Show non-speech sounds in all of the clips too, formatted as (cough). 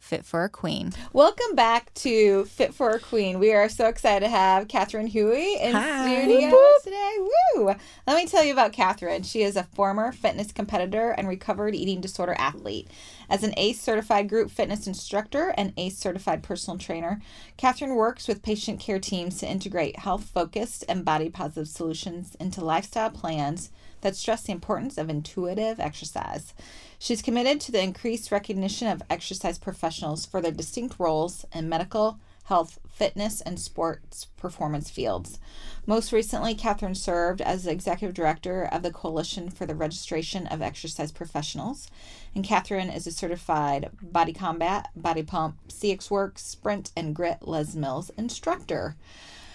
Fit for a Queen. Welcome back to Fit for a Queen. We are so excited to have Katherine Hughey in Hi. studio today. Woo! Let me tell you about Katherine. She is a former fitness competitor and recovered eating disorder athlete. As an ACE certified group fitness instructor and ACE certified personal trainer, Katherine works with patient care teams to integrate health focused and body positive solutions into lifestyle plans that stress the importance of intuitive exercise. She's committed to the increased recognition of exercise professionals for their distinct roles in medical, health, fitness, and sports performance fields. Most recently, Katherine served as the executive director of the Coalition for the Registration of Exercise Professionals. And Katherine is a certified BODYCOMBAT, body pump, CXWORX, sprint, and grit Les Mills instructor.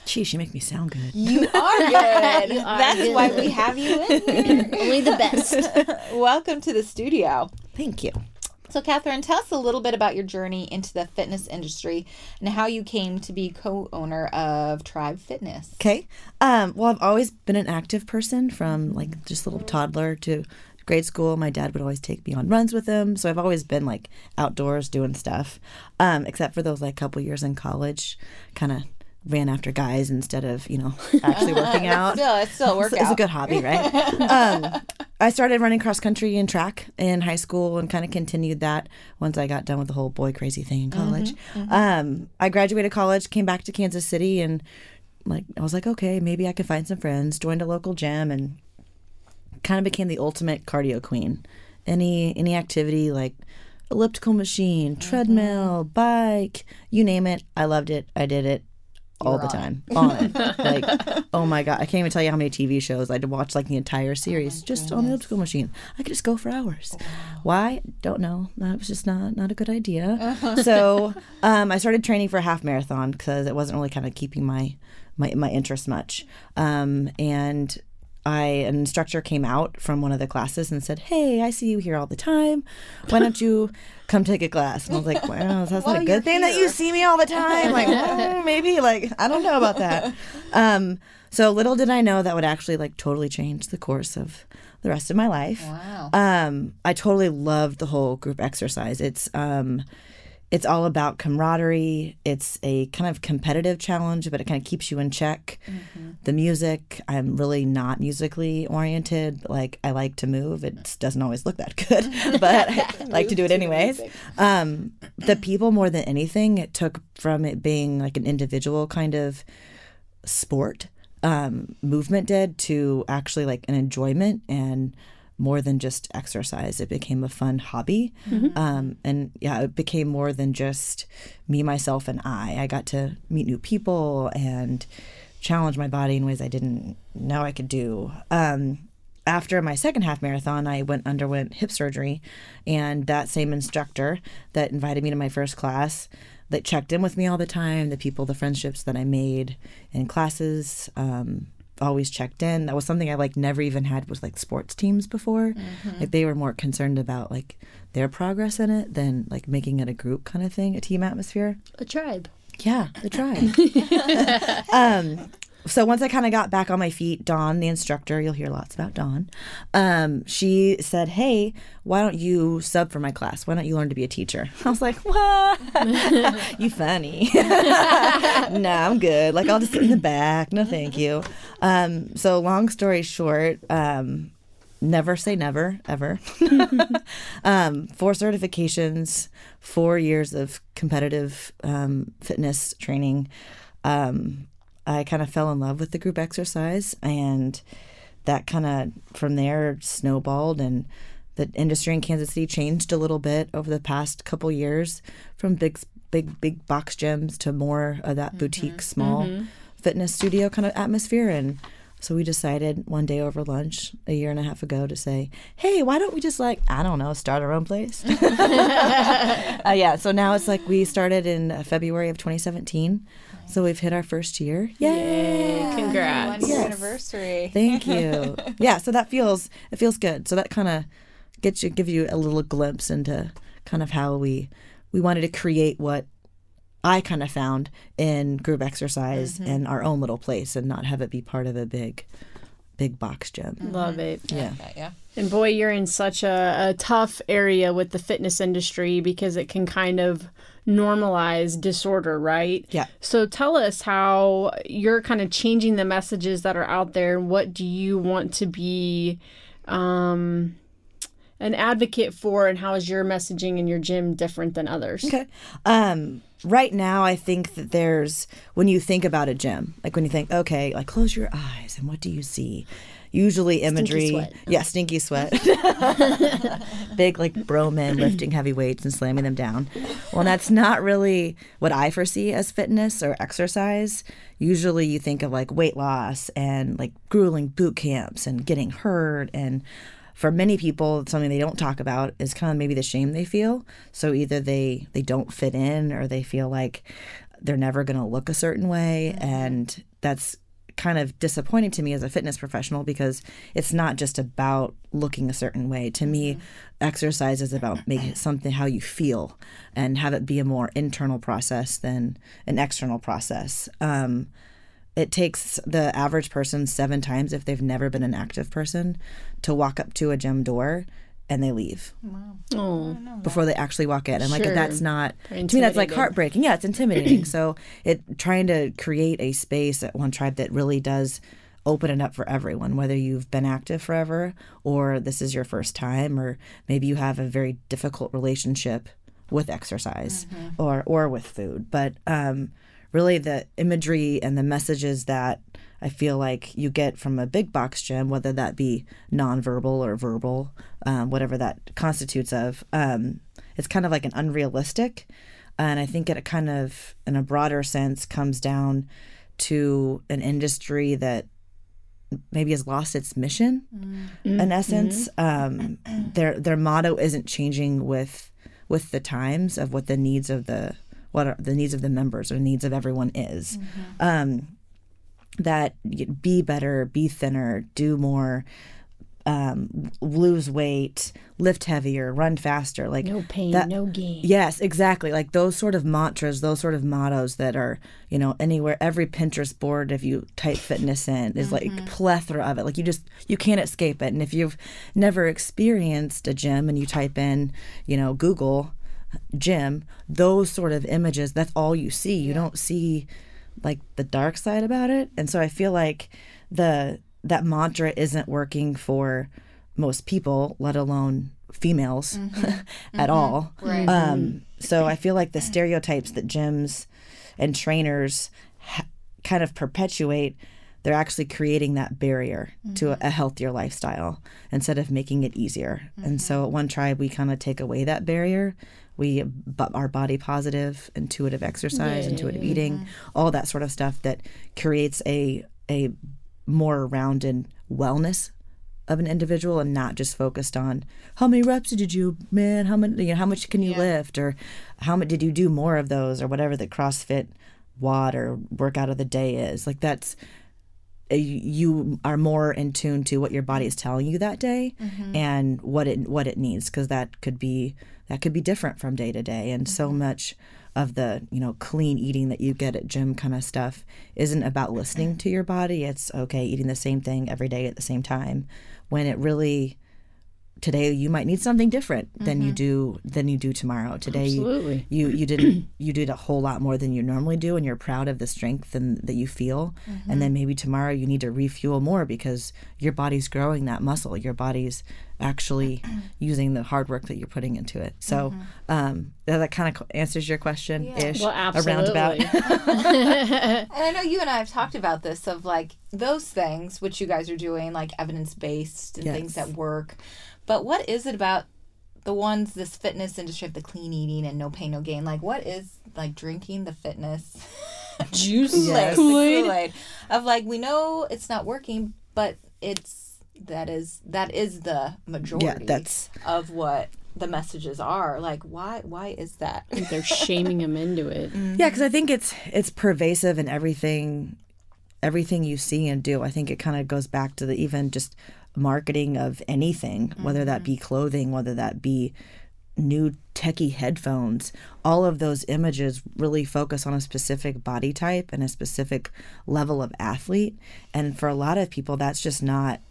Geez, you make me sound good. You (laughs) are good. That's why we have you in here. Only the best. (laughs) Welcome to the studio. Thank you. So, Katherine, tell us a little bit about your journey into the fitness industry and how you came to be co owner of Tribe Fitness. Okay. Um, well, I've always been an active person from like just a little toddler to grade school. My dad would always take me on runs with him, so I've always been like outdoors doing stuff. Um, except for those like couple years in college, kind of ran after guys instead of you know (laughs) actually working out. Still, it's still a It's- workout. It's a good hobby, right? (laughs) um, I started running cross country and track in high school and kind of continued that once I got done with the whole boy crazy thing in college. Um, I graduated college, came back to Kansas City, and like I was like, okay, maybe I could find some friends. Joined a local gym and kind of became the ultimate cardio queen. Any any activity like elliptical machine, treadmill, bike, you name it, I loved it. I did it all the time. On it. (laughs) like, oh my god, I can't even tell you how many TV shows I'd watch like the entire series just on the elliptical machine. I could just go for hours. Why? Don't know. That was just not not a good idea. so um, I started training for a half marathon because it wasn't really kind of keeping my my my interest much. Um, and I an instructor came out from one of the classes and said, "Hey, I see you here all the time. Why don't you (laughs) come take a class?" And I was like, "Wow, (laughs) that's not a good thing that you see me all the time. Like, (laughs) well, maybe like I don't know about that." Um, so little did I know that would actually like totally change the course of the rest of my life. Wow. Um, I totally loved the whole group exercise. It's um, it's all about camaraderie. It's a kind of competitive challenge, but it kind of keeps you in check. The music, I'm really not musically oriented. Like I like to move. It doesn't always look that good, (laughs) (laughs) but I like to do it anyways. Um, the people more than anything, it took from it being like an individual kind of sport um, movement did to actually like an enjoyment and more than just exercise. It became a fun hobby. Um, and yeah, it became more than just me, myself, and I. I got to meet new people and challenge my body in ways I didn't know I could do. Um, after my second half marathon, I went underwent hip surgery, and that same instructor that invited me to my first class, that checked in with me all the time, the people, the friendships that I made in classes, um, always checked in. That was something I like never even had with like sports teams before. Like they were more concerned about like their progress in it than like making it a group kind of thing, a team atmosphere. A tribe. Yeah, the tribe. (laughs) (laughs) um, so once I kind of got back on my feet, Dawn, the instructor, you'll hear lots about Dawn. Um, she said, "Hey, why don't you sub for my class? Why don't you learn to be a teacher?" (laughs) I was like, "What? (laughs) you funny? (laughs) no, I'm good. Like I'll just sit in the back. No, thank you." Um, so long story short. Um, never say never ever um, four certifications four years of competitive um, fitness training um, i kind of fell in love with the group exercise and that kind of from there snowballed and the industry in Kansas City changed a little bit over the past couple years from big big big box gyms to more of that boutique small fitness studio kind of atmosphere and so we decided one day over lunch a year and a half ago to say, "Hey, why don't we just like I don't know, start our own place?" (laughs) (laughs) uh, yeah. So now it's like we started in uh, February of 2017. So we've hit our first year. Yay! One Congrats. year Yes. anniversary. Thank you. (laughs) yeah. So that feels it feels good. So that kind of gets you give you a little glimpse into kind of how we we wanted to create what I kind of found in group exercise in our own little place and not have it be part of a big big box gym. Love it. Yeah. Yeah, yeah. And boy, you're in such a, a tough area with the fitness industry because it can kind of normalize disorder, right? Yeah. So tell us how you're kind of changing the messages that are out there. What do you want to be um, an advocate for, and how is your messaging in your gym different than others? Okay. Um, right now, I think that there's when you think about a gym, like when you think, okay, like close your eyes and what do you see? Usually imagery, sweat. yeah, stinky sweat, (laughs) big like bro men (clears throat) lifting heavy weights and slamming them down. Well, that's not really what I foresee as fitness or exercise. Usually, you think of like weight loss and like grueling boot camps and getting hurt and for many people something they don't talk about is kind of maybe the shame they feel so either they they don't fit in or they feel like they're never going to look a certain way and that's kind of disappointing to me as a fitness professional because it's not just about looking a certain way. To me exercise is about making something how you feel and have it be a more internal process than an external process. Um, it takes the average person seven times if they've never been an active person to walk up to a gym door and they leave. Oh, before they actually walk in. And like Sure. that's not to me that's like heartbreaking. Yeah it's intimidating. So it trying to create a space at one tribe that really does open it up for everyone whether you've been active forever or this is your first time or maybe you have a very difficult relationship with exercise or or with food. But um really the imagery and the messages that I feel like you get from a big box gym, whether that be nonverbal or verbal, um, whatever that constitutes of, um, it's kind of like an unrealistic. And I think it kind of, in a broader sense, comes down to an industry that maybe has lost its mission in essence. Um, their their motto isn't changing with with the times of what the needs of the what are the needs of the members or needs of everyone is. Um, that be better be thinner do more um, lose weight lift heavier run faster like no pain, that- no gain. Yes, exactly. Like those sort of mantras, those sort of mottos that are, you know, anywhere, every Pinterest board, if you type fitness in, is like plethora of it. Like you just, you can't escape it. And if you've never experienced a gym and you type in, you know, Google gym, those sort of images, that's all you see. You don't see like the dark side about it. And so I feel like the, that mantra isn't working for most people, let alone females mm-hmm. (laughs) at mm-hmm. all. Right. Um, so I feel like the stereotypes that gyms and trainers ha- kind of perpetuate, they're actually creating that barrier to a, a healthier lifestyle instead of making it easier. And so at One Tribe, we kind of take away that barrier. We are body positive, intuitive exercise, intuitive eating, all that sort of stuff that creates a a more rounded wellness of an individual and not just focused on how many reps did you man? How many you know how much can you lift? or how much did you do more of those? or whatever the CrossFit WOD or workout of the day is. Like that's you are more in tune to what your body is telling you that day mm-hmm. and what it what it needs because that could be that could be different from day to day. And so mm-hmm. much of the you know clean eating that you get at gym kind of stuff isn't about listening to your body. It's okay eating the same thing every day at the same time when it really today you might need something different than you mm-hmm. do than you do tomorrow today you- Absolutely. you you didn't (clears throat) you did a whole lot more than you normally do and you're proud of the strength and that you feel mm-hmm. and then maybe tomorrow you need to refuel more because your body's growing that muscle your body's actually (clears throat) using the hard work that you're putting into it. So mm-hmm. um, that, that kind of answers your question ish. Well, A roundabout. absolutely. (laughs) (laughs) And I know you and I have talked about this of like those things which you guys are doing, like evidence based and things that work. But what is it about the ones this fitness industry of the clean eating and no pain no gain? Like what is like drinking the fitness Juice Kool-Aid, the Kool-Aid. Kool-Aid of like we know it's not working, but it's that is that is the majority Yeah, that's of what the messages are. Like why why is that? They're shaming them into it. (laughs) Mm-hmm. Yeah, because I think it's it's pervasive in everything, everything you see and do. I think it kind of goes back to the even just marketing of anything, whether that be clothing, whether that be new techie headphones. All of those images really focus on a specific body type and a specific level of athlete, and for a lot of people, that's just not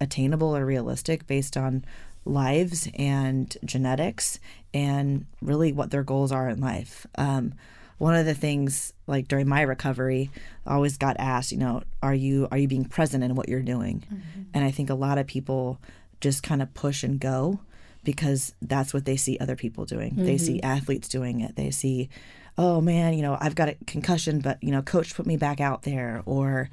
attainable or realistic based on lives and genetics and really what their goals are in life. Um, one of the things like during my recovery I always got asked you know are you are you being present in what you're doing? Mm-hmm. And i think a lot of people just kind of push and go because that's what they see other people doing. They see mm-hmm. athletes doing it. They see oh man you know i've got a concussion but you know coach put me back out there or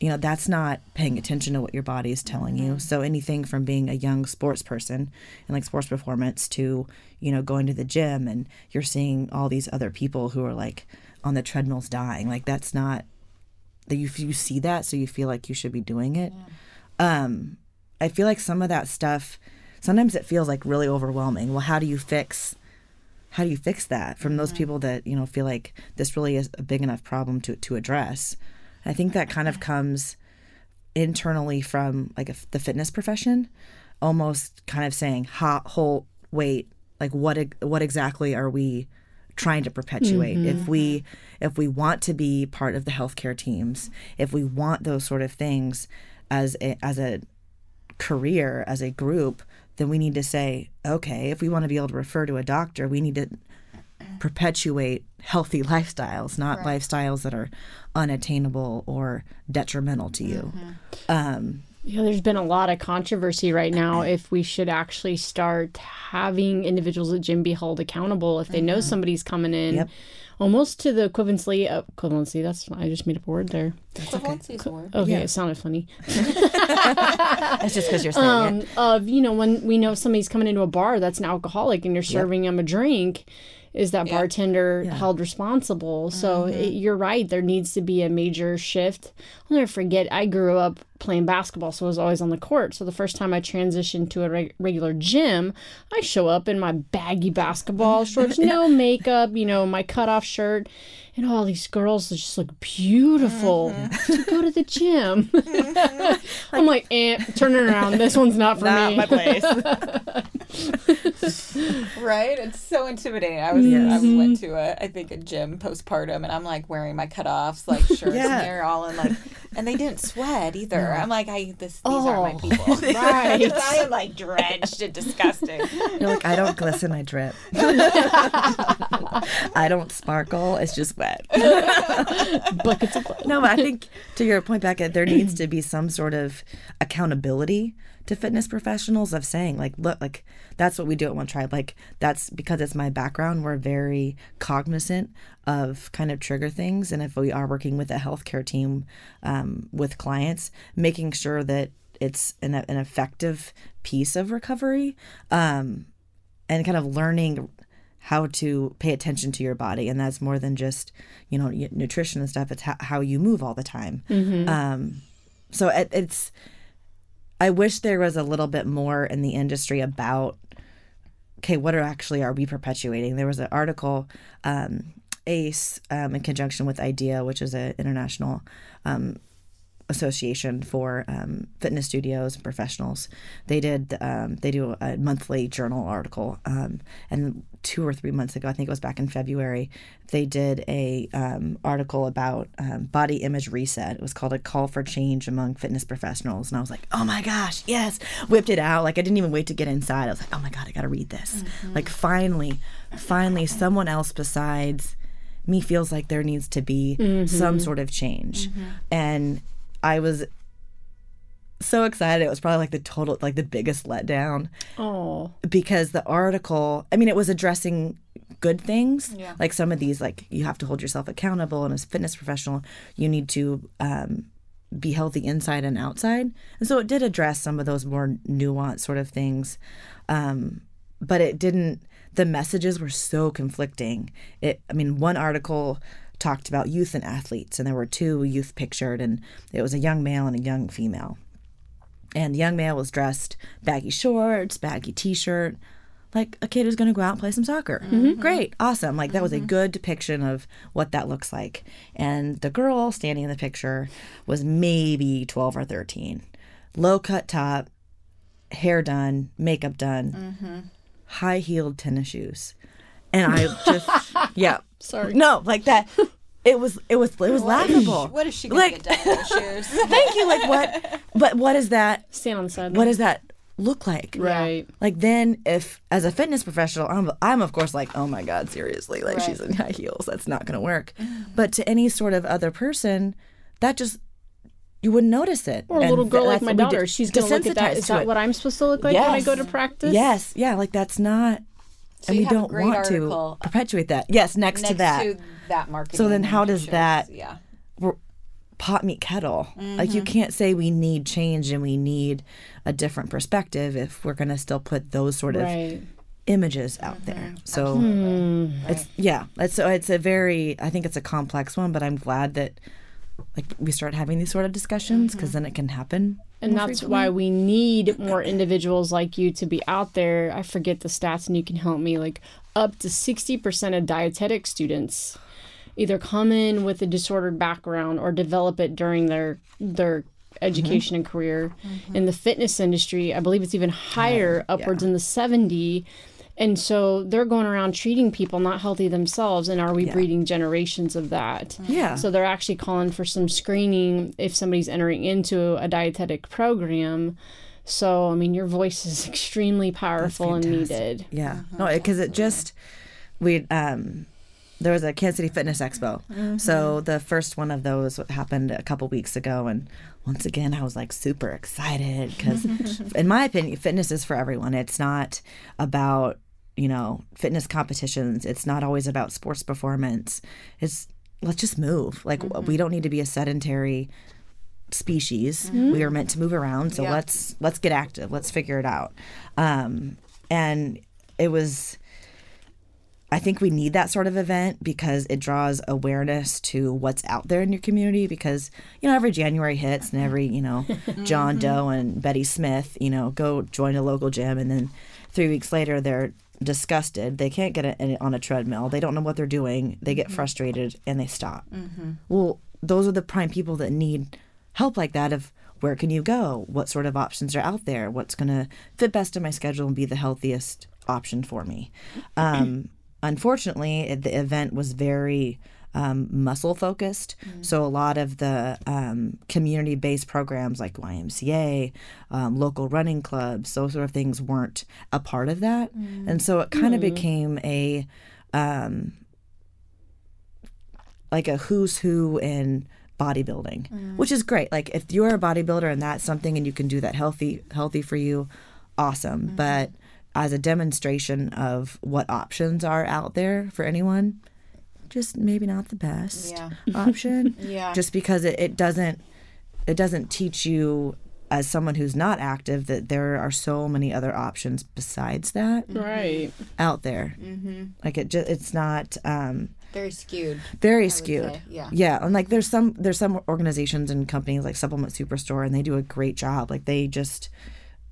you know that's not paying attention to what your body is telling you. So anything from being a young sports person and like sports performance to you know going to the gym and you're seeing all these other people who are like on the treadmills dying like that's not that you, you see that so you feel like you should be doing it. Um i feel like some of that stuff sometimes it feels like really overwhelming. Well how do you fix how do you fix that from those people that you know feel like this really is a big enough problem to to address i think that kind of comes internally from like a, the fitness profession almost kind of saying ha, whole wait like what what exactly are we trying to perpetuate? Mm-hmm. If we mm-hmm. if we want to be part of the healthcare teams if we want those sort of things as a as a career as a group then we need to say okay if we want to be able to refer to a doctor we need to perpetuate healthy lifestyles not lifestyles that are unattainable or detrimental to you um Yeah, there's been a lot of controversy right now (clears throat) if we should actually start having individuals at gym be held accountable if they know somebody's coming in. Yep. Almost to the equivalency of equivalency. That's I just made up a word there. Equivalency is a word. Okay, it sounded funny. (laughs) (laughs) that's just because you're saying it Um, of you know when we know somebody's coming into a bar that's an alcoholic and you're serving them a drink, is that bartender held responsible? So mm-hmm. it, you're right. There needs to be a major shift. I'll never forget. I grew up playing basketball, so I was always on the court. So the first time I transitioned to a reg- regular gym, I show up in my baggy basketball (laughs) shorts, no makeup, you know, my cutoff shirt. And all these girls just look beautiful mm-hmm. (laughs) to go to the gym. Mm-hmm. (laughs) I'm like, eh, turning around. This one's not for not me. my place (laughs) Right? It's so intimidating. I was I went mm-hmm. to a I think a gym postpartum and I'm like wearing my cutoffs like (laughs) shirts Yeah. and they're all in like and they didn't sweat either. I'm like I this these aren't my Oh, people. (laughs) right. I am like drenched and disgusting. You're like, I don't glisten, I drip. I don't sparkle, it's just wet. Buckets of blood. No, but I think to your point, Becca, there needs to be some sort of accountability to fitness professionals of saying, like, look, like that's what we do at One Tribe. Like that's because it's my background. We're very cognizant of kind of trigger things, and if we are working with a healthcare team um, with clients, making sure that it's an, an effective piece of recovery, um, and kind of learning how to pay attention to your body. And that's more than just you know nutrition and stuff. It's how, how you move all the time. Um, so it, it's i wish there was a little bit more in the industry about okay what are actually are we perpetuating? There was an article um, ACE um, in conjunction with IDEA which is an international um, association for um, fitness studios and professionals. They did um, they do a monthly journal article, um, and two or three months ago, I think it was back in February, they did a um, article about um, body image reset. It was called a call for change among fitness professionals, and I was like, oh my gosh, yes! Whipped it out. Like I didn't even wait to get inside. I was like, oh my god, I got to read this. Like finally, finally, someone else besides me feels like there needs to be some sort of change and i was so excited. It was probably like the total, like the biggest letdown Oh, because the article, I mean, it was addressing good things. Yeah. Like some of these, like you have to hold yourself accountable. And as a fitness professional, you need to um, be healthy inside and outside. And so it did address some of those more nuanced sort of things. Um, but it didn't, the messages were so conflicting. It, I mean, one article talked about youth and athletes, and there were two youth pictured, and it was a young male and a young female. And the young male was dressed baggy shorts, baggy t shirt, like a kid who's going to go out and play some soccer. Mm-hmm. Great, awesome. Like that was a mm-hmm. good depiction of what that looks like. And the girl standing in the picture was maybe 12 or 13. Low cut top, hair done, makeup done, mm-hmm. high heeled tennis shoes. And I (laughs) just, yeah. Sorry. No, like that. It was, it was, it was laughable. What is she gonna Like- get done shoes? (laughs) Thank you. Like what? But what is that? stand on the side. What does that look like? right? Like then, if as a fitness professional, I'm I'm of course like, oh my god, seriously, like Right. she's in high heels. That's not going to work. But to any sort of other person, that just you wouldn't notice it. Or a And little girl like my daughter. did- She's gonna look at that. desensitized Is that it. what I'm supposed to look like when I go to practice? Yes, yeah, like that's not. So and we don't want to perpetuate that. Yes, next, next to that. to that marketing. So then how does that- Yeah. pot meet kettle. Like Mm-hmm. you can't say we need change and we need a different perspective if we're going to still put those sort of Right. images out mm-hmm. there. So hmm. it's yeah, it's so it's a very I think it's a complex one, but I'm glad that like we start having these sort of discussions mm-hmm. because then it can happen. And more that's frequently. why we need more individuals like you to be out there. I forget the stats and you can help me. Like up to 60% of dietetic students either come in with a disordered background or develop it during their their mm-hmm. education and career. Mm-hmm. In the fitness industry, I believe it's even higher, upwards in the 70. And so they're going around treating people not healthy themselves. And are we breeding generations of that? Mm-hmm. Yeah. So they're actually calling for some screening if somebody's entering into a dietetic program. So, I mean, your voice is (laughs) extremely powerful and needed. Yeah. Mm-hmm. No, because it just we um there was a Kansas City Fitness Expo. Mm-hmm. So the first one of those happened a couple weeks ago and once again I was like super excited cuz (laughs) in my opinion fitness is for everyone. It's not about, you know, fitness competitions. It's not always about sports performance. It's let's just move. Like we mm-hmm. don't need to be a sedentary species. Mm-hmm. We are meant to move around, so Yeah. let's let's get active. Let's figure it out. Um, and it was. I think we need that sort of event because it draws awareness to what's out there in your community. Because you know, every January hits, and every you know, (laughs) John mm-hmm. Doe and Betty Smith, you know, go join a local gym, and then three weeks later they're disgusted. They can't get it on a treadmill. They don't know what they're doing. They get frustrated and they stop. Well, those are the prime people that need help like that of where can you go? What sort of options are out there? What's going to fit best in my schedule and be the healthiest option for me? (clears throat) Um, unfortunately, the event was very um, muscle focused. So a lot of the um, community based programs like YMCA, um, local running clubs, those sort of things weren't a part of that. And so it kind of became a um, like a who's who in bodybuilding, which is great. Like if you're a bodybuilder and that's something and you can do that healthy healthy for you, awesome. But as a demonstration of what options are out there for anyone, just maybe not the best Yeah. (laughs) option. Yeah. Just because it, it doesn't it doesn't teach you as someone who's not active that there are so many other options besides that Right. out there. Mm-hmm. Like it just it's not um Very skewed. very would skewed. yeah. Yeah, and like there's some there's some organizations and companies like Supplement Superstore, and they do a great job. Like they just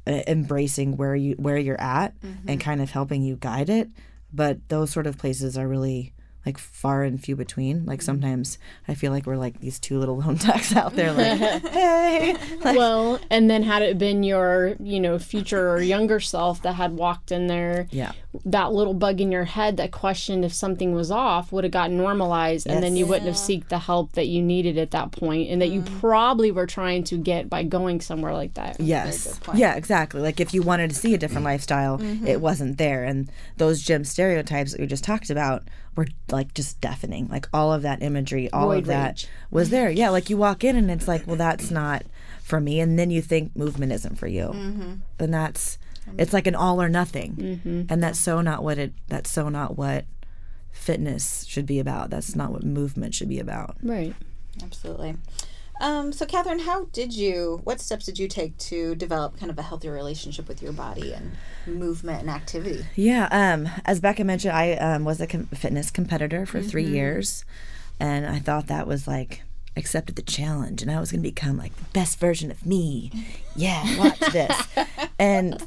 uh, embracing where you where you're at Mm-hmm. and kind of helping you guide it. But those sort of places are really like far and few between. Mm-hmm. Like sometimes I feel like we're like these two little lone (laughs) ducks out there, like (laughs) hey, (laughs) like, Well, and then had it been your, you know, future or younger self that had walked in there, yeah, that little bug in your head that questioned if something was off would have got normalized and then you Yes. wouldn't have seeked the help that you needed at that point and that you Mm-hmm. probably were trying to get by going somewhere like that. Yes. Yeah, exactly. Like if you wanted to see a different lifestyle, Mm-hmm. it wasn't there. And those gym stereotypes that we just talked about were like just deafening. Like all of that imagery, all Roid of that rage. was there. Yeah, like you walk in and it's like, well, that's not for me and then you think movement isn't for you mm-hmm. and that's mm-hmm. it's like an all or nothing mm-hmm. and that's so not what it that's so not what fitness should be about that's not what movement should be about Right. Absolutely. Um, so, Katherine, how did you, what steps did you take to develop kind of a healthier relationship with your body and movement and activity? Yeah, um, as Becca mentioned, I um, was a com- fitness competitor for three years, and I thought that was like accepted the challenge, and I was going to become like the best version of me. Yeah, watch this, (laughs) and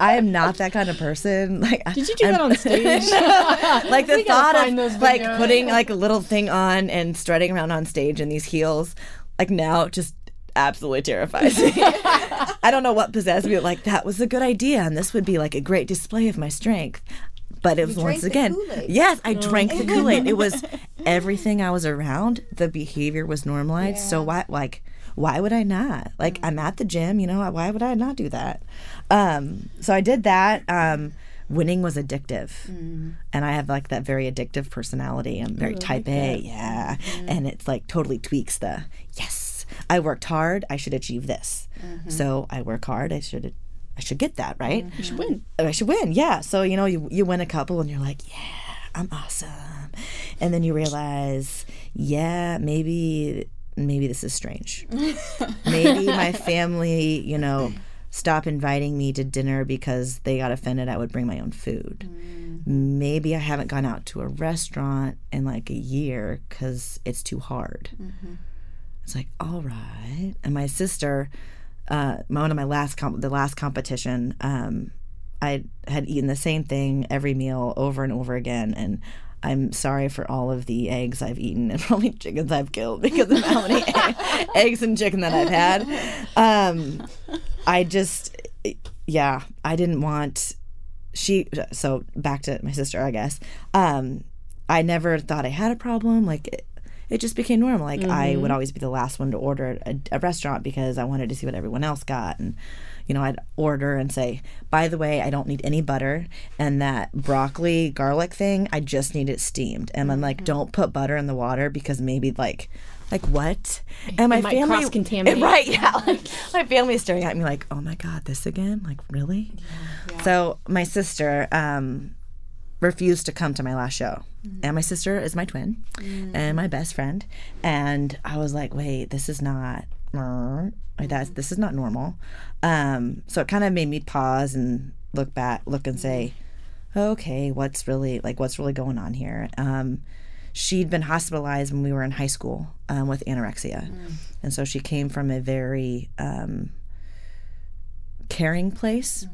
I am not that kind of person. (laughs) Like, Did you do that on (laughs) stage? like the thought of like putting like a little thing on and strutting around on stage in these heels, like now just absolutely terrifies me. (laughs) I don't know what possessed me. Like that was a good idea, and this would be like a great display of my strength. But it was once again, yes, I drank the (laughs) Kool Aid. It was everything I was around. The behavior was normalized. So why, like, why would I not? Like, I'm at the gym, you know. Why would I not do that? Um, so I did that. Um, winning was addictive, mm. and I have like that very addictive personality. I'm very type A, yeah, mm. and it's like totally tweaks the yes. I worked hard. I should achieve this. Mm-hmm. So I work hard. I should. I should get that right. Mm-hmm. You should win. Oh, I should win. Yeah. So you know, you you win a couple, and you're like, yeah, I'm awesome. And then you realize, yeah, maybe maybe this is strange. (laughs) maybe my family, you know, stop inviting me to dinner because they got offended I would bring my own food. Maybe I haven't gone out to a restaurant in like a year because it's too hard. It's like, all right. And my sister, uh, my- one of my last comp- the last competition, um, I had eaten the same thing every meal over and over again, and I'm sorry for all of the eggs I've eaten and (laughs) probably chickens I've killed because of how many egg- (laughs) eggs and chicken that I've had. Um, I just, yeah, I didn't want she. So back to my sister, I guess. Um, I never thought I had a problem. Like it, it just became normal. Like I would always be the last one to order a, a restaurant because I wanted to see what everyone else got, and you know I'd order and say, by the way, I don't need any butter, and that broccoli garlic thing, I just need it steamed. And I'm like, don't put butter in the water because maybe like. Like what? And my family cross-contaminate. (laughs) right? Yeah, (laughs) like, my is staring at me like, "Oh my god, this again? Like really?" Yeah. So my sister um, refused to come to my last show, and my sister is my twin and my best friend, and I was like, "Wait, this is not like that's this is not normal." Um, so it kind of made me pause and look back, look and say, "Okay, what's really like what's really going on here?" Um, she'd been hospitalized when we were in high school um, with anorexia, and so she came from a very um, caring place,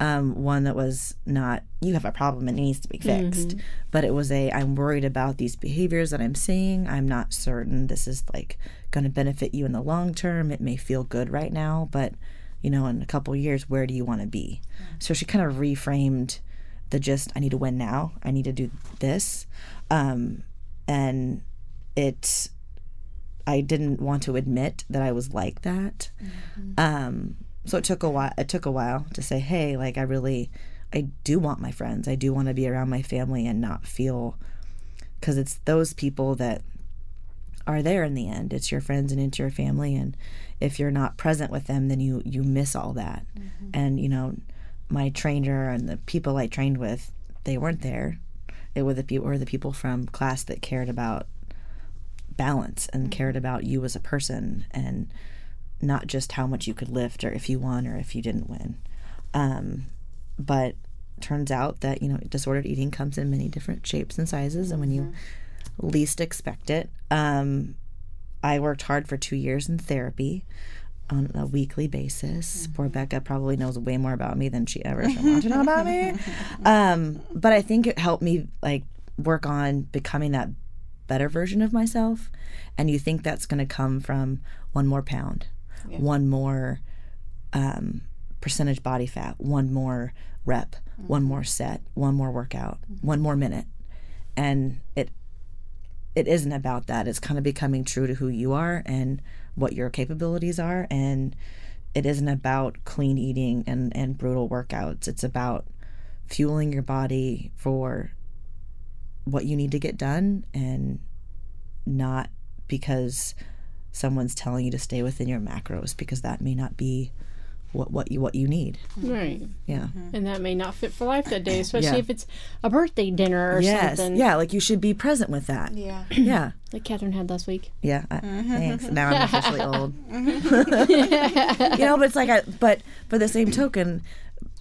um, one that was not you have a problem it needs to be fixed, but it was a I'm worried about these behaviors that I'm seeing. I'm not certain this is like going to benefit you in the long term. It may feel good right now, but you know, in a couple years, where do you want to be? So she kind of reframed the just I need to win now. I need to do this, um, and it. I didn't want to admit that I was like that. Um, so it took a while. It took a while to say, "Hey, like I really, I do want my friends. I do want to be around my family and not feel, because it's those people that are there in the end. It's your friends and it's your family, and if you're not present with them, then you you miss all that. And you know, my trainer and the people I trained with, they weren't there. It were the people were the people from class that cared about balance and cared about you as a person and not just how much you could lift or if you won or if you didn't win. Um, but turns out that you know disordered eating comes in many different shapes and sizes, and when you least expect it, um, I worked hard for two years in therapy on a weekly basis. Poor Becca probably knows way more about me than she ever should want to know about me. (laughs) Um, but I think it helped me like work on becoming that better version of myself. And you think that's going to come from one more pound, one more um, percentage body fat, one more rep, one more set, one more workout, one more minute. And it it isn't about that. It's kind of becoming true to who you are and what your capabilities are. And it isn't about clean eating and, and brutal workouts. It's about fueling your body for what you need to get done and not because someone's telling you to stay within your macros because that may not be what what you what you need. Right. Yeah. Mm-hmm. And that may not fit for life that day, especially Yeah. if it's a birthday dinner or Yes. something. Yeah, like you should be present with that. Yeah. (clears throat) Yeah. Like Katherine had last week. Yeah, I, mm-hmm. thanks. Now I'm officially (laughs) old. Mm-hmm. (laughs) you know, but it's like, I, but for the same token,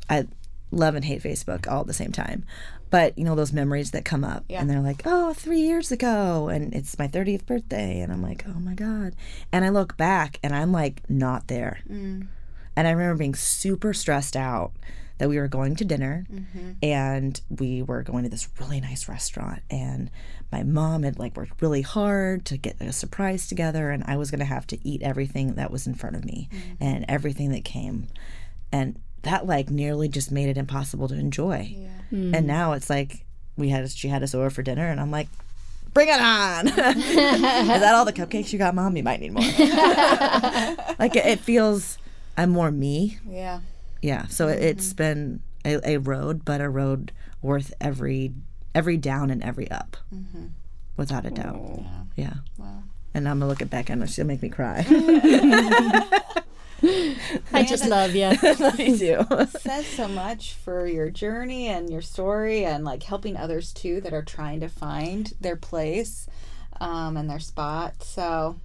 I love and hate Facebook all at the same time. But you know those memories that come up, Yeah. and they're like, "Oh, three years ago," and it's my thirtieth birthday, and I'm like, "Oh my god!" And I look back, and I'm like, not there. Mm. And I remember being super stressed out that we were going to dinner mm-hmm. and we were going to this really nice restaurant and my mom had like worked really hard to get a surprise together and I was going to have to eat everything that was in front of me mm-hmm. and everything that came and that like nearly just made it impossible to enjoy. Hmm. And now it's like we had she had us over for dinner and I'm like Bring it on! (laughs) Is that all the cupcakes you got, mom? You might need more. (laughs) like it, it feels, I'm more me, Yeah. yeah so it it's been a, a road but a road worth every every down and every up without a doubt yeah Wow. and i'm gonna look at becca and she'll make me cry (laughs) I just love you. me too says so much for your journey and your story and like helping others too that are trying to find their place um, and their spot. So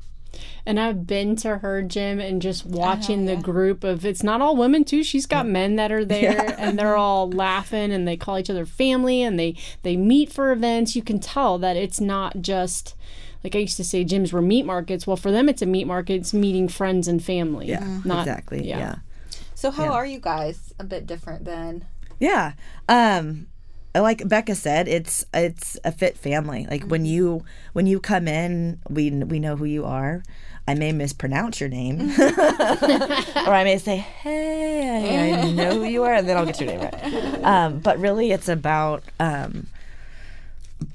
And I've been to her gym and just watching yeah. the group of it's not all women too. She's got men that are (laughs) there and they're all laughing and they call each other family and they they meet for events. You can tell that it's not just like I used to say gyms were meat markets. Well, for them it's a meat market. It's meeting friends and family. yeah Not exactly yeah. yeah so how Yeah. are you guys? A bit different than Yeah. Um like Becca said, it's it's a fit family. Like when you when you come in, we we know who you are. I may mispronounce your name, (laughs) or I may say, "Hey, I know who you are," and then I'll get your name right. Um, but really, it's about um,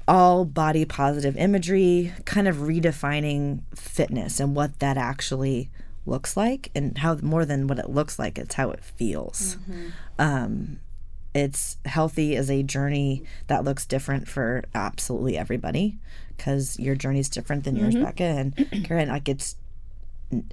all body positive imagery, kind of redefining fitness and what that actually looks like, and how more than what it looks like, it's how it feels. Um, it's healthy is a journey that looks different for absolutely everybody because your journey is different than yours, Becca and (clears throat) Karen. Like it's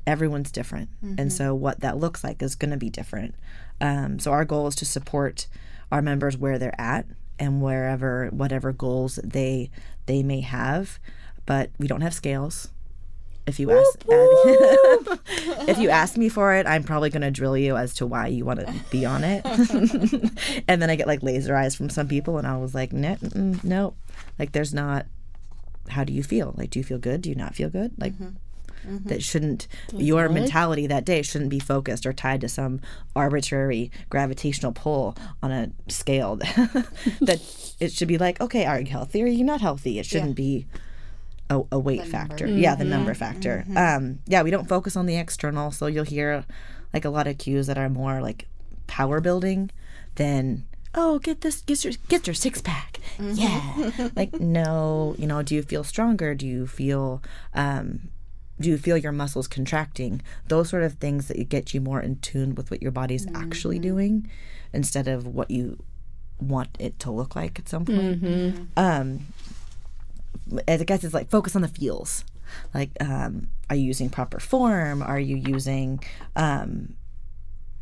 everyone's different, and so what that looks like is going to be different. Um, so our goal is to support our members where they're at and wherever whatever goals they they may have, but we don't have scales. If you ask, (laughs) if you ask me for it, I'm probably going to drill you as to why you want to be on it. (laughs) and then I get like laser eyes from some people, and I was like, no, no, like there's not. How do you feel? Like, do you feel good? Do you not feel good? Like, that shouldn't your mentality that day shouldn't be focused or tied to some arbitrary gravitational pull on a scale. (laughs) that it should be like, okay, are you healthy or are you not healthy? It shouldn't be a, a weight factor. Yeah, the number factor. Um, yeah, we don't focus on the external, so you'll hear like a lot of cues that are more like power building than oh get this get your get your six pack. Yeah. (laughs) Like no you know do you feel stronger? Do you feel um do you feel your muscles contracting? Those sort of things that get you more in tune with what your body's actually doing instead of what you want it to look like at some point. Um I guess it's like focus on the feels. Like, um, are you using proper form? Are you using um,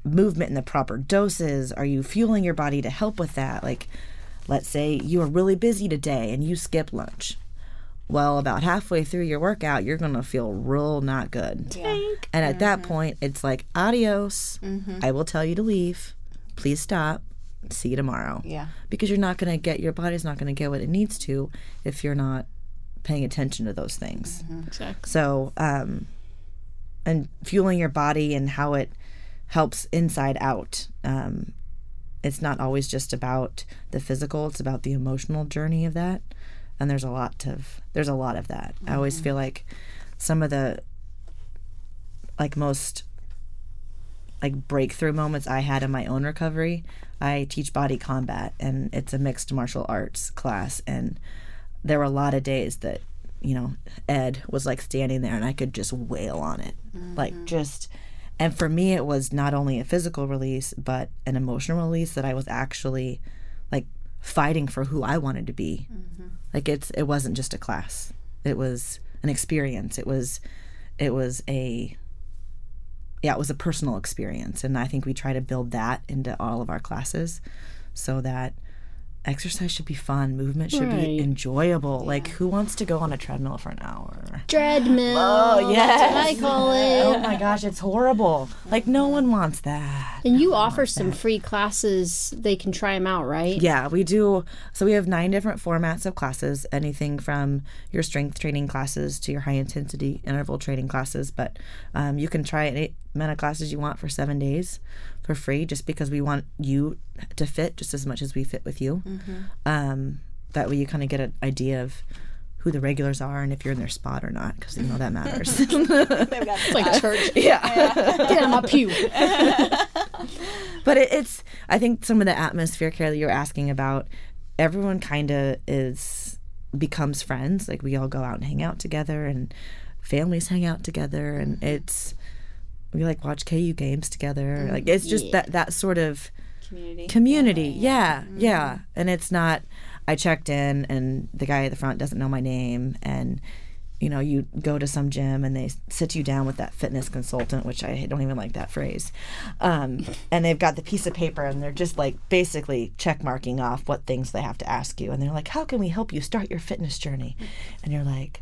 movement in the proper doses? Are you fueling your body to help with that? Like, let's say you are really busy today and you skip lunch. Well, about halfway through your workout, you're going to feel real not good. Yeah. And at that point, it's like, adios. I will tell you to leave. Please stop. See you tomorrow yeah. because you're not going to get your body's not going to get what it needs to if you're not paying attention to those things. Exactly. So, um, and fueling your body and how it helps inside out. Um, it's not always just about the physical; it's about the emotional journey of that. And there's a lot of there's a lot of that. I always feel like some of the like most like breakthrough moments I had in my own recovery. I teach BODYCOMBAT and it's a mixed martial arts class and there were a lot of days that you know Ed was like standing there and I could just wail on it. Like mm-hmm. just and for me it was not only a physical release but an emotional release that I was actually like fighting for who I wanted to be. Mm-hmm. Like it's it wasn't just a class. It was an experience. It was it was a yeah, it was a personal experience. And I think we try to build that into all of our classes so that exercise should be fun, movement should Right. be enjoyable. Like, who wants to go on a treadmill for an hour? Treadmill. Oh, That's what I yes. call it. Oh my gosh, it's horrible. Like, no one wants that. And you offer some free classes. They can try them out, right? Yeah, we do. So we have nine different formats of classes, anything from your strength training classes to your high intensity interval training classes. But um, you can try any amount of classes you want for seven days for free, just because we want you to fit just as much as we fit with you. Um, that way, you kind of get an idea of who the regulars are and if you're in their spot or not, because you know that matters. (laughs) (laughs) It's like church. (laughs) yeah. Get on my pew. but it, it's i think some of the atmosphere care that you're asking about everyone kind of is becomes friends like we all go out and hang out together and families hang out together and it's we like watch KU games together. Like it's just that that sort of Community. community. Yeah. Yeah and it's not i checked in and the guy at the front doesn't know my name. And you know you go to some gym and they sit you down with that fitness consultant which i don't even like that phrase. Um, (laughs) and they've got the piece of paper and they're just like basically check marking off what things they have to ask you. And they're like how can we help you start your fitness journey? And you're like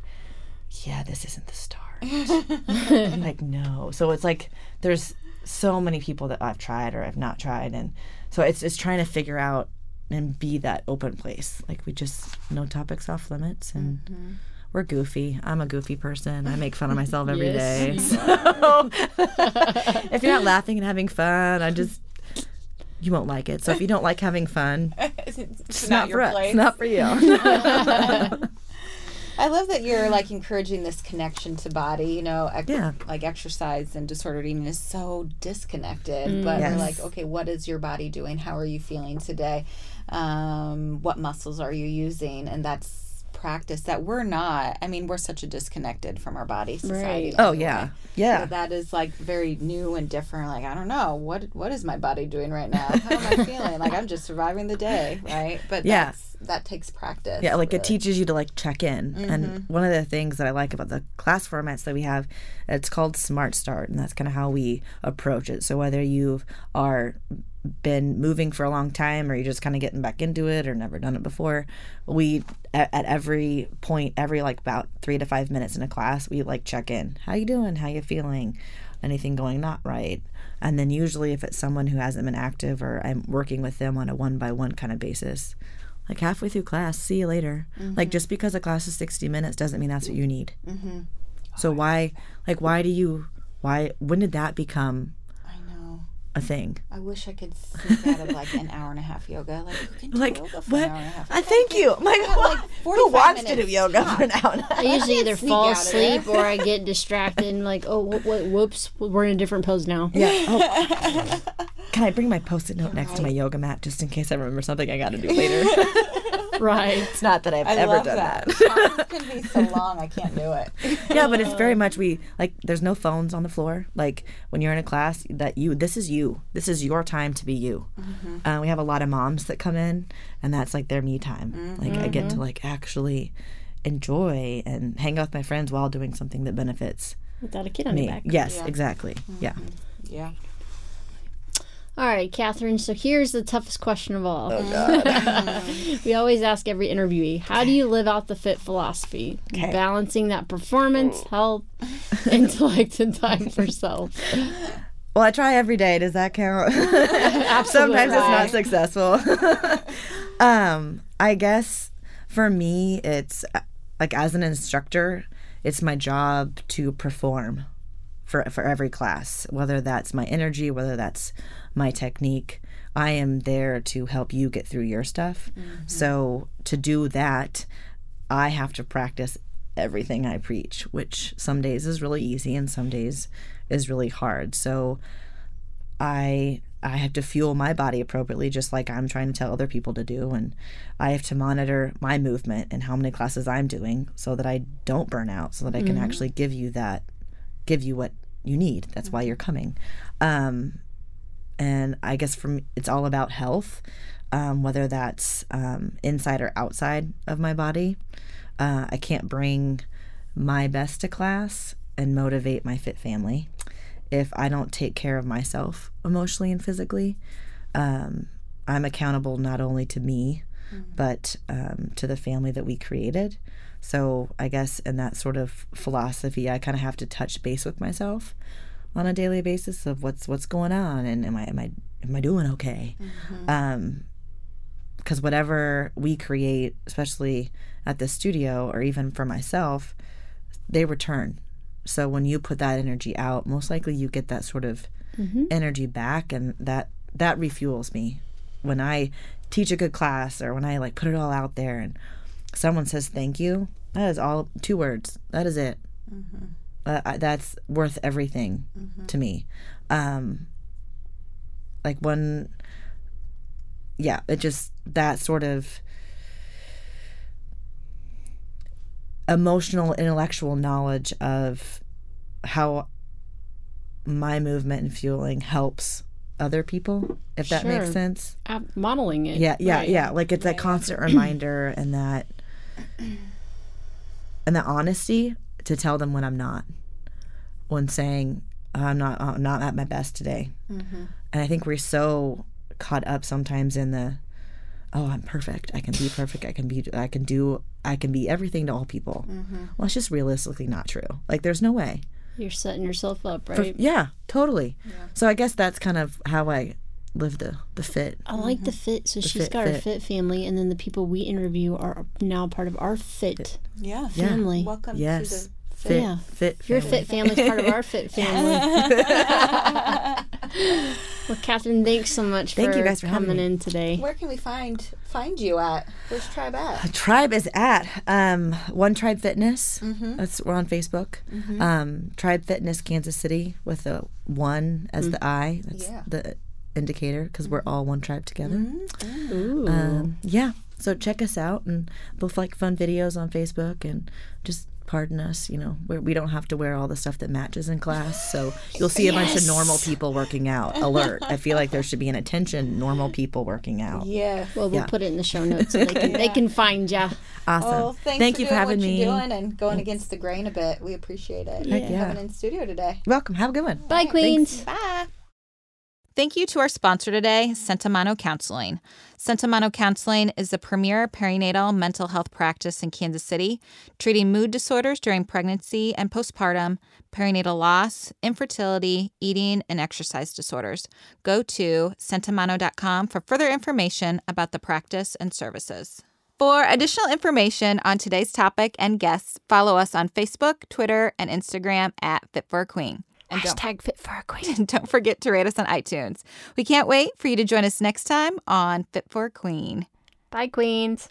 yeah this isn't the start (laughs) like no. So it's like there's so many people that i've tried or i've not tried and so it's it's trying to figure out and be that open place. Like we just no topics off limits and mm-hmm. we're goofy. I'm a goofy person. I make fun of myself (laughs) every day. (laughs) So if you're not laughing and having fun i just you won't like it. So if you don't like having fun it's, it's not, for us. It's not for you I love that you're like encouraging this connection to body. You know, ex- Yeah. like exercise and disordered eating is so disconnected. But we're like, okay, what is your body doing? How are you feeling today? Um, what muscles are you using? And that's practice that we're not. I mean, we're such a disconnected from our body society. Right. oh anyway. Yeah So that is like very new and different. Like I don't know what what is my body doing right now? How am I (laughs) feeling? Like I'm just surviving the day, right? But Yeah. that takes practice. Yeah, like it teaches you to like check in. Mm-hmm. And one of the things that I like about the class formats that we have, it's called Smart Start, and that's kind of how we approach it. So whether you are been moving for a long time or you're just kind of getting back into it or never done it before, we at, at every point, every like about three to five minutes in a class, we like check in. How you doing? How you feeling? Anything going not right? And then usually if it's someone who hasn't been active or I'm working with them on a one by one kind of basis, like halfway through class, see you later. Like just because a class is 60 minutes doesn't mean that's what you need. Mm-hmm. So why, like, why do you, why, when did that become. A thing? I wish I could sneak out of like an hour and a half yoga. Like you can do Like, yoga for what? an hour and a half. I thank you. I'm like, got, like, (laughs) who 45 wants to do minutes yoga for an hour and a half? I usually either fall out of there. asleep or I get distracted and like, oh, wh- wh- whoops, we're in a different pose now. Yeah. Oh. (laughs) Can I bring my post-it note next to my yoga mat just in case I remember something I got to do later? (laughs) (laughs) Right. it's not that I've I ever love done that. that. Can be so long. I can't do it. (laughs) yeah, but it's very much we like. There's no phones on the floor. Like when you're in a class, that you this is you. This is your time to be you. Mm-hmm. Uh, we have a lot of moms that come in, and that's like their me time. Like I get to mm-hmm. like actually enjoy and hang out with my friends while doing something that benefits Without a kid on me. your back. Yes, exactly. Yeah. Mm-hmm. Yeah. All right, Katherine. So here's the toughest question of all. Oh (laughs) God. (laughs) we always ask every interviewee, how do you live out the fit philosophy? Okay. Balancing that performance, health, (laughs) intellect, and time for self. well, I try every day. Does that count? Sometimes it's not successful. um, I guess for me, it's uh, like as an instructor, it's my job to perform for for every class, whether that's my energy, whether that's my technique. I am there to help you get through your stuff. So to do that, I have to practice everything I preach, which some days is really easy and some days is really hard. So I I have to fuel my body appropriately just like I'm trying to tell other people to do and I have to monitor my movement and how many classes I'm doing so that I don't burn out so that I can actually give you that give you what you need. That's why you're coming. Um and I guess for me, it's all about health, um, whether that's um, inside or outside of my body. Uh, I can't bring my best to class and motivate my fit family if I don't take care of myself emotionally and physically. Um, I'm accountable not only to me, but um, to the family that we created. So I guess in that sort of philosophy, I kind of have to touch base with myself on a daily basis of what's what's going on and am I am I am I doing okay? Mm-hmm. Um, because whatever we create, especially at the studio or even for myself, they return. So when you put that energy out, most likely you get that sort of mm-hmm. energy back, and that that refuels me. When I teach a good class or when I like put it all out there and someone says thank you, that is all two words. That is it. Mm-hmm. Uh, I- that's worth everything to me. Um, like when yeah, it just that sort of emotional, intellectual knowledge of how my movement and fueling helps other people, if that makes sense. Uh, modeling it. Yeah, yeah, right. yeah. Like it's that constant (clears throat) reminder and that and that honesty to tell them when I'm not, when saying oh, I'm not, I'm not at my best today. Mm-hmm. And I think we're so caught up sometimes in the, oh, I'm perfect. I can be perfect. I can be, I can do, I can be everything to all people. Mm-hmm. Well, it's just realistically not true. Like, there's no way. You're setting yourself up, For- right? yeah, totally. So I guess that's kind of how I live the the fit. I like the mm-hmm. fit. So she's fit, got her fit. fit family, and then the people we interview are now part of our fit Yeah. Yeah. family. Welcome Yes. to the Fit, Yeah. fit. Your family. fit family's part of our fit (laughs) family. (laughs) well, Katherine, thanks so much Thank for, you guys for coming in today. Where can we find find you at? Where's Tribe at? Tribe is at um, One Tribe Fitness. That's we're on Facebook. Um, Tribe Fitness Kansas City with the one as the I. That's Yeah. the indicator because we're all one tribe together. Ooh. Um, yeah. So check us out and both like fun videos on Facebook and just pardon us. You know, we we don't have to wear all the stuff that matches in class. So you'll see a bunch of normal people working out. Alert! I feel like there should be an attention normal people working out. Yeah. well, we'll yeah. put it in the show notes so they can, they can find ya. (laughs) Awesome. Well, thanks Thank for you for doing having what me. You're doing and going against the grain a bit. We appreciate it. Heck yeah. Coming in studio today. Welcome. Have a good one. Bye, Queens. Bye. Thank you to our sponsor today, Sentimano Counseling. Sentimano Counseling is the premier perinatal mental health practice in Kansas City, treating mood disorders during pregnancy and postpartum, perinatal loss, infertility, eating, and exercise disorders. Go to sentimano.com for further information about the practice and services. For additional information on today's topic and guests, follow us on Facebook, Twitter, and Instagram at Fit for a Queen. And don't Hashtag fit for a queen. and (laughs) don't forget to rate us on iTunes. We can't wait for you to join us next time on Fit for a Queen. Bye, Queens.